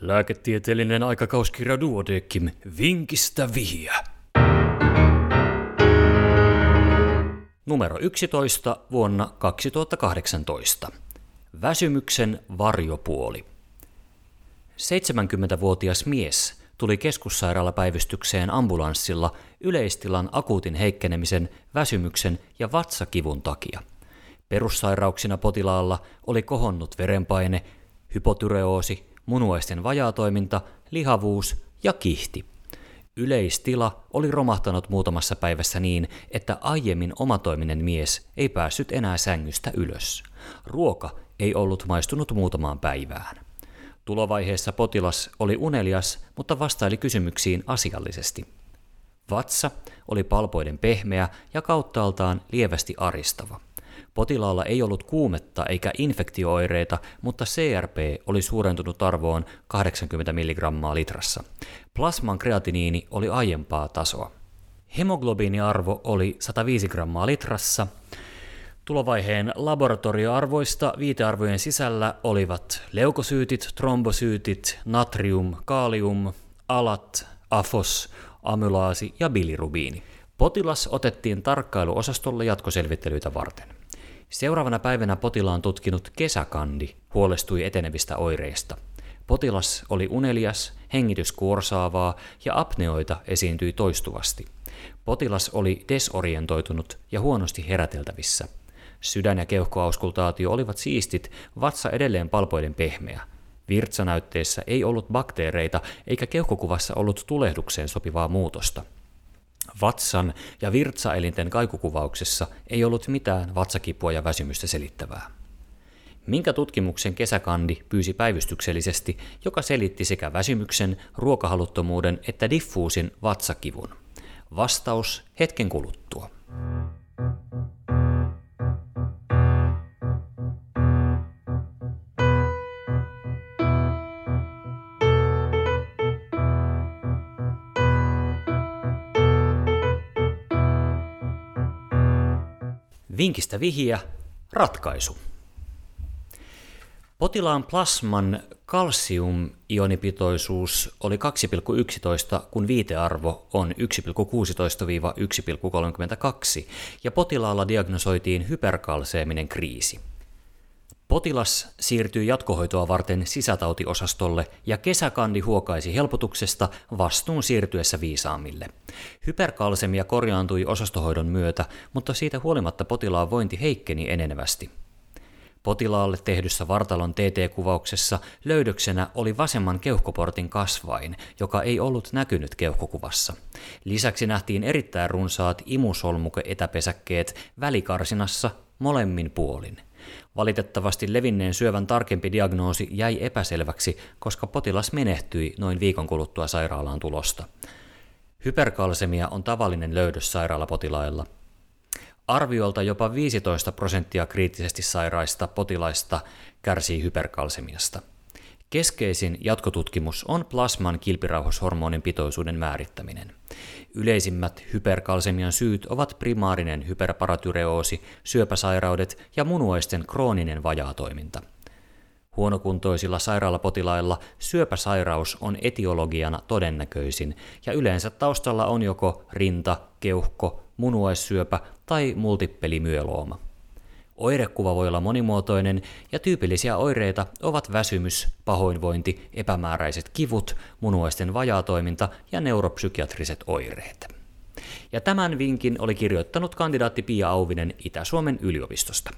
Lääketieteellinen aikakauskirja Duodekim Vinkistä vihiä. Numero 11 vuonna 2018. Väsymyksen varjopuoli. 70-vuotias mies tuli keskussairaalapäivystykseen ambulanssilla yleistilan akuutin heikkenemisen, väsymyksen ja vatsakivun takia. Perussairauksina potilaalla oli kohonnut verenpaine, hypotyreoosi, munuaisten vajaatoiminta, lihavuus ja kihti. Yleistila oli romahtanut muutamassa päivässä niin, että aiemmin omatoiminen mies ei päässyt enää sängystä ylös. Ruoka ei ollut maistunut muutamaan päivään. Tulovaiheessa potilas oli unelias, mutta vastaili kysymyksiin asiallisesti. Vatsa oli palpoiden pehmeä ja kauttaaltaan lievästi aristava. Potilaalla ei ollut kuumetta eikä infektioireita, mutta CRP oli suurentunut arvoon 80 mg litrassa. Plasman kreatiniini oli aiempaa tasoa. Hemoglobiiniarvo oli 105 grammaa litrassa. Tulovaiheen laboratorioarvoista viitearvojen sisällä olivat leukosyytit, trombosyytit, natrium, kalium, alat, afos, amylaasi ja bilirubiini. Potilas otettiin tarkkailuosastolle jatkoselvittelyitä varten. Seuraavana päivänä potilaan tutkinut kesäkandi huolestui etenevistä oireista. Potilas oli unelias, hengitys kuorsaavaa ja apneoita esiintyi toistuvasti. Potilas oli desorientoitunut ja huonosti heräteltävissä. Sydän- ja keuhkoauskultaatio olivat siistit, vatsa edelleen palpoiden pehmeä. Virtsanäytteessä ei ollut bakteereita eikä keuhkokuvassa ollut tulehdukseen sopivaa muutosta. Vatsan ja virtsaelinten kaikukuvauksessa ei ollut mitään vatsakipua ja väsymystä selittävää. Minkä tutkimuksen kesäkandi pyysi päivystyksellisesti, joka selitti sekä väsymyksen, ruokahaluttomuuden että diffuusin vatsakivun? Vastaus hetken kuluttua. Vinkistä vihiä, ratkaisu. Potilaan plasman kalsium-ionipitoisuus oli 2,11, kun viitearvo on 1,16-1,32, ja potilaalla diagnosoitiin hyperkalseeminen kriisi. Potilas siirtyi jatkohoitoa varten sisätautiosastolle ja kesäkandi huokaisi helpotuksesta vastuun siirtyessä viisaammille. Hyperkalsemia korjaantui osastohoidon myötä, mutta siitä huolimatta potilaan vointi heikkeni enenevästi. Potilaalle tehdyssä vartalon TT-kuvauksessa löydöksenä oli vasemman keuhkoportin kasvain, joka ei ollut näkynyt keuhkokuvassa. Lisäksi nähtiin erittäin runsaat imusolmuke-etäpesäkkeet välikarsinassa molemmin puolin – Valitettavasti levinneen syövän tarkempi diagnoosi jäi epäselväksi, koska potilas menehtyi noin viikon kuluttua sairaalaan tulosta. Hyperkalsemia on tavallinen löydös sairaalapotilailla. Arviolta jopa 15 prosenttia kriittisesti sairaista potilaista kärsii hyperkalsemiasta. Keskeisin jatkotutkimus on plasman kilpirauhashormonin pitoisuuden määrittäminen. Yleisimmät hyperkalsemian syyt ovat primaarinen hyperparatyreoosi, syöpäsairaudet ja munuaisten krooninen vajaatoiminta. Huonokuntoisilla sairaalapotilailla syöpäsairaus on etiologiana todennäköisin ja yleensä taustalla on joko rinta, keuhko, munuaissyöpä tai multippelimyölooma. Oirekuva voi olla monimuotoinen ja tyypillisiä oireita ovat väsymys, pahoinvointi, epämääräiset kivut, munuaisten vajaatoiminta ja neuropsykiatriset oireet. Ja tämän vinkin oli kirjoittanut kandidaatti Pia Auvinen Itä-Suomen yliopistosta.